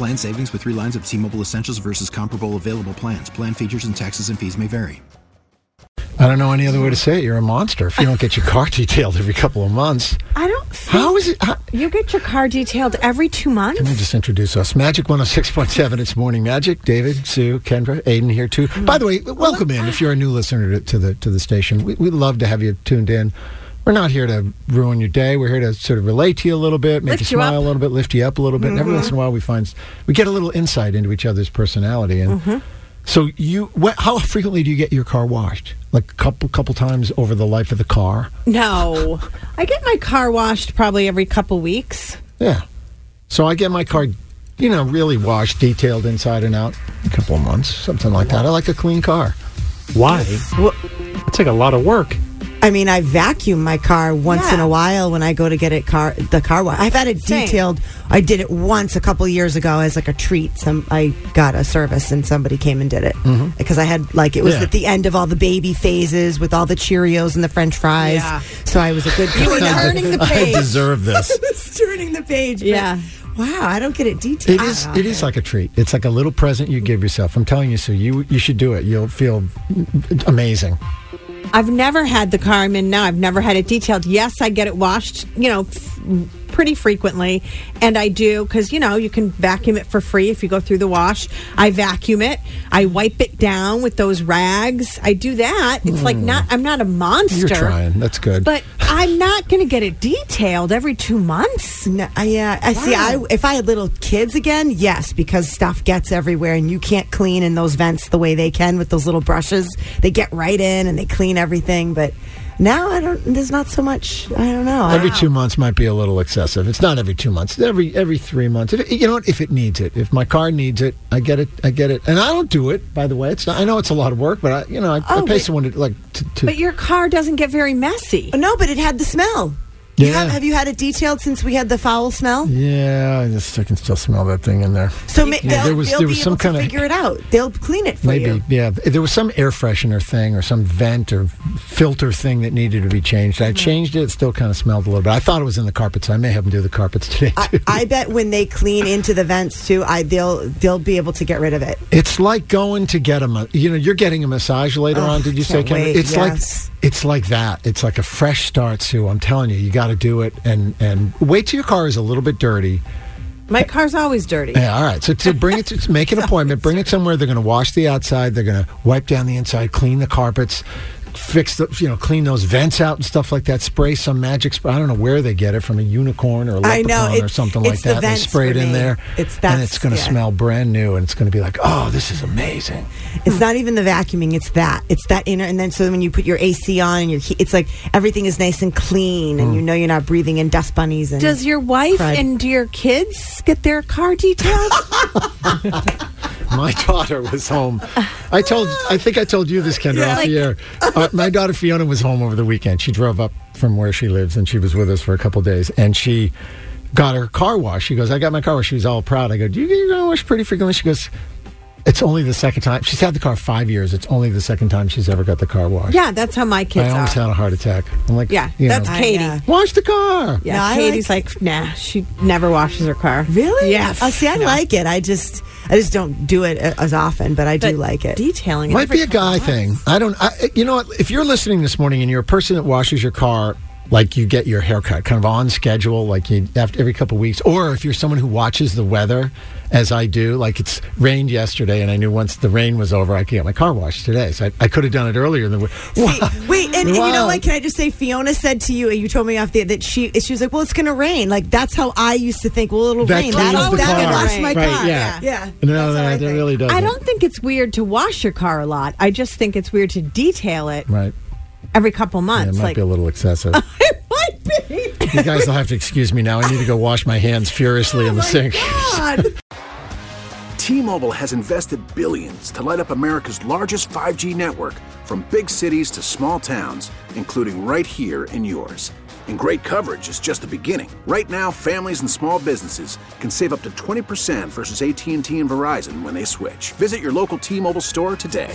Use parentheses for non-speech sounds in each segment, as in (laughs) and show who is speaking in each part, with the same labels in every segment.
Speaker 1: Plan savings with three lines of T Mobile Essentials versus comparable available plans. Plan features and taxes and fees may vary.
Speaker 2: I don't know any other way to say it. You're a monster if you don't get your car (laughs) detailed every couple of months.
Speaker 3: I don't think
Speaker 2: How is it? How,
Speaker 3: you get your car detailed every two months.
Speaker 2: Let me just introduce us. Magic 106.7. It's Morning Magic. David, Sue, Kendra, Aiden here too. By the way, mm. welcome in if you're a new listener to, to the to the station. We, we'd love to have you tuned in. We're not here to ruin your day. We're here to sort of relate to you a little bit, make
Speaker 3: Lift
Speaker 2: you
Speaker 3: you
Speaker 2: smile
Speaker 3: up.
Speaker 2: a little bit, lift you up a little bit. And every mm-hmm. once in a while, we find we get a little insight into each other's personality. And mm-hmm. so, you, what, how frequently do you get your car washed? Like a couple couple times over the life of the car?
Speaker 3: No, I get my car washed probably every couple weeks.
Speaker 2: Yeah. So I get my car, you know, really washed, detailed inside and out, a couple of months, something like that. I like a clean car.
Speaker 4: Why? It's like a lot of work.
Speaker 5: I mean, I vacuum my car once in a while when I go to get it car the car wash. I've had it
Speaker 3: Same.
Speaker 5: detailed. I did it once a couple years ago as like a treat. Some I got a service and somebody came and did it mm-hmm. because I had like it was
Speaker 2: Yeah.
Speaker 5: at the end of all the baby phases with all the Cheerios and the French fries.
Speaker 3: Yeah.
Speaker 5: So I was a good. (laughs)
Speaker 3: You were turning the (laughs) page.
Speaker 2: I deserve this. (laughs)
Speaker 5: was turning the page.
Speaker 3: Yeah.
Speaker 5: Wow, I don't get it detailed.
Speaker 2: It is. It is like a treat. It's like a little present you give yourself. I'm telling you, so you you should do it. You'll feel amazing.
Speaker 3: I've never had the car I'm in now. I've never had it detailed. Yes, I get it washed, you know, pretty frequently. And I do because, you know, you can vacuum it for free if you go through the wash. I vacuum it. I wipe it down with those rags. I do that. It's like hmm. not, I'm not a monster.
Speaker 2: You're trying. That's good.
Speaker 3: But I'm not going to get it detailed every two months.
Speaker 5: No, I, yeah, I see. I if I had little kids again, yes, because stuff gets everywhere, and you can't clean in those vents the way they can with those little brushes. They get right in and they clean everything. But now I don't. There's not so much. I don't know.
Speaker 2: Every
Speaker 5: I,
Speaker 2: two months might be a little excessive. It's not every two months. Every every three months. If you know what? If it needs it, if my car needs it, I get it. I get it, and I don't do it. By the way, it's not, I know it's a lot of work, but I, you know, I, I
Speaker 3: Oh,
Speaker 2: pay
Speaker 3: but-
Speaker 2: someone to like to. to
Speaker 3: But your car doesn't get very messy.
Speaker 5: no, but it had the smell. You
Speaker 2: Yeah.
Speaker 5: have, have you had it detailed since we had the foul smell?
Speaker 2: yeah, I just I can still smell that thing in there.
Speaker 5: So ma-
Speaker 2: Yeah, there was- there was some kinda-
Speaker 5: figure it out. They'll clean it for
Speaker 2: Maybe,
Speaker 5: you.
Speaker 2: yeah. There was some air freshener thing or some vent or filter thing that needed to be changed. I mm-hmm. changed it. It still kind of smelled a little bit. I thought it was in the carpets. I may have them do the carpets today
Speaker 5: I,
Speaker 2: too.
Speaker 5: I bet when they clean into the vents too, I they'll they'll be able to get rid of it.
Speaker 2: It's like going to get a, you know, you're getting a massage later
Speaker 5: Oh,
Speaker 2: on. Did you say,
Speaker 5: wait,
Speaker 2: It's
Speaker 5: yes.
Speaker 2: like, it's like that. It's like a fresh start, Sue. I'm telling you, you got to do it, and and wait till your car is a little bit dirty.
Speaker 3: My car's always dirty.
Speaker 2: Yeah, all right. So to bring it, to make an (laughs) appointment, bring it somewhere. They're going to wash the outside. They're going to wipe down the inside, clean the carpets, fix the, you know, clean those vents out and stuff like that. Spray some magic spray. I don't know where they get it from a unicorn or a
Speaker 5: I know,
Speaker 2: leprechaun or something like
Speaker 5: the
Speaker 2: that. They
Speaker 5: vents
Speaker 2: spray it in
Speaker 5: me.
Speaker 2: there,
Speaker 5: It's-
Speaker 2: that
Speaker 5: and
Speaker 2: it's going to
Speaker 5: yeah.
Speaker 2: smell brand new, and it's going to be like, oh, this is amazing.
Speaker 5: It's not even the vacuuming; it's that. It's that inner, and then so when you put your AC on and your heat, it's like everything is nice and clean, and you hmm. know you're not breathing in dust bunnies. And
Speaker 3: Does your wife
Speaker 5: crud.
Speaker 3: and your kids get their car detailed? (laughs) (laughs)
Speaker 2: My daughter was home. I told, I think I told you this, Kendra, off the air. Uh, my daughter Fiona was home over the weekend. She drove up from where she lives, and she was with us for a couple days. And she got her car washed. She goes, "I got my car washed." She was all proud. I go, "Do you get your car washed pretty frequently?" She goes, "It's only the second time." She's had the car five years. It's only the second time she's ever got the car washed.
Speaker 3: yeah, that's how my kids
Speaker 2: I almost
Speaker 3: are.
Speaker 2: had a heart attack. I'm like,
Speaker 3: Yeah,
Speaker 2: you
Speaker 3: that's
Speaker 2: know,
Speaker 3: Katie.
Speaker 5: I,
Speaker 2: wash the car.
Speaker 3: Yeah,
Speaker 5: No, I
Speaker 3: Katie's like, nah, she never washes her car.
Speaker 5: really?
Speaker 3: Yeah.
Speaker 5: Oh, see, I
Speaker 3: No.
Speaker 5: like it. I just, I just don't do it a- as often, but I do
Speaker 3: But
Speaker 5: like it.
Speaker 3: Detailing it
Speaker 2: Might
Speaker 3: every
Speaker 2: be a
Speaker 3: couple
Speaker 2: guy
Speaker 3: months.
Speaker 2: thing. I don't. I, you know what? If you're listening this morning and you're a person that washes your car like you get your haircut kind of on schedule, like you after every couple of weeks, or if you're someone who watches the weather, as I do, like it's rained yesterday, and I knew once the rain was over, I could get my car washed today. So I, I could have done it earlier than.
Speaker 5: See, wait, and, and you know
Speaker 2: Wow.
Speaker 5: what? Can I just say, Fiona said to you, and you told me off the that she she was like, "Well, it's going to rain." Like that's how I used to think. Well, it'll
Speaker 2: That
Speaker 5: rain.
Speaker 2: cleans
Speaker 5: That'll
Speaker 2: the
Speaker 5: that'll
Speaker 2: car.
Speaker 5: wash my
Speaker 2: Right,
Speaker 5: car.
Speaker 2: yeah.
Speaker 5: yeah.
Speaker 2: No,
Speaker 5: That's how
Speaker 2: that, that really does.
Speaker 3: I don't think it's weird to wash your car a lot. I just think it's weird to detail it
Speaker 2: Right.
Speaker 3: Every couple
Speaker 2: Yeah, it might
Speaker 3: like
Speaker 2: be a little excessive. (laughs)
Speaker 3: it might be.
Speaker 2: you guys will have to excuse me now. I need to go wash my hands furiously in the oh, sink.
Speaker 3: God. (laughs)
Speaker 6: T-Mobile has invested billions to light up America's largest 5G network from big cities to small towns, including right here in yours. And great coverage is just the beginning. Right now, families and small businesses can save up to 20% versus AT&T and Verizon when they switch. Visit your local T-Mobile store today.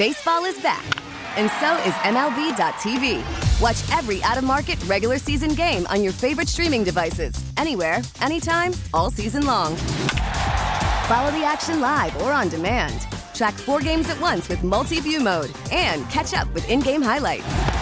Speaker 7: Baseball is back, and so is MLB.tv. Watch every out of market regular season game on your favorite streaming devices, anywhere, anytime, all season long. Follow the action live or on demand. Track four games at once with multi view mode and catch up with in game highlights.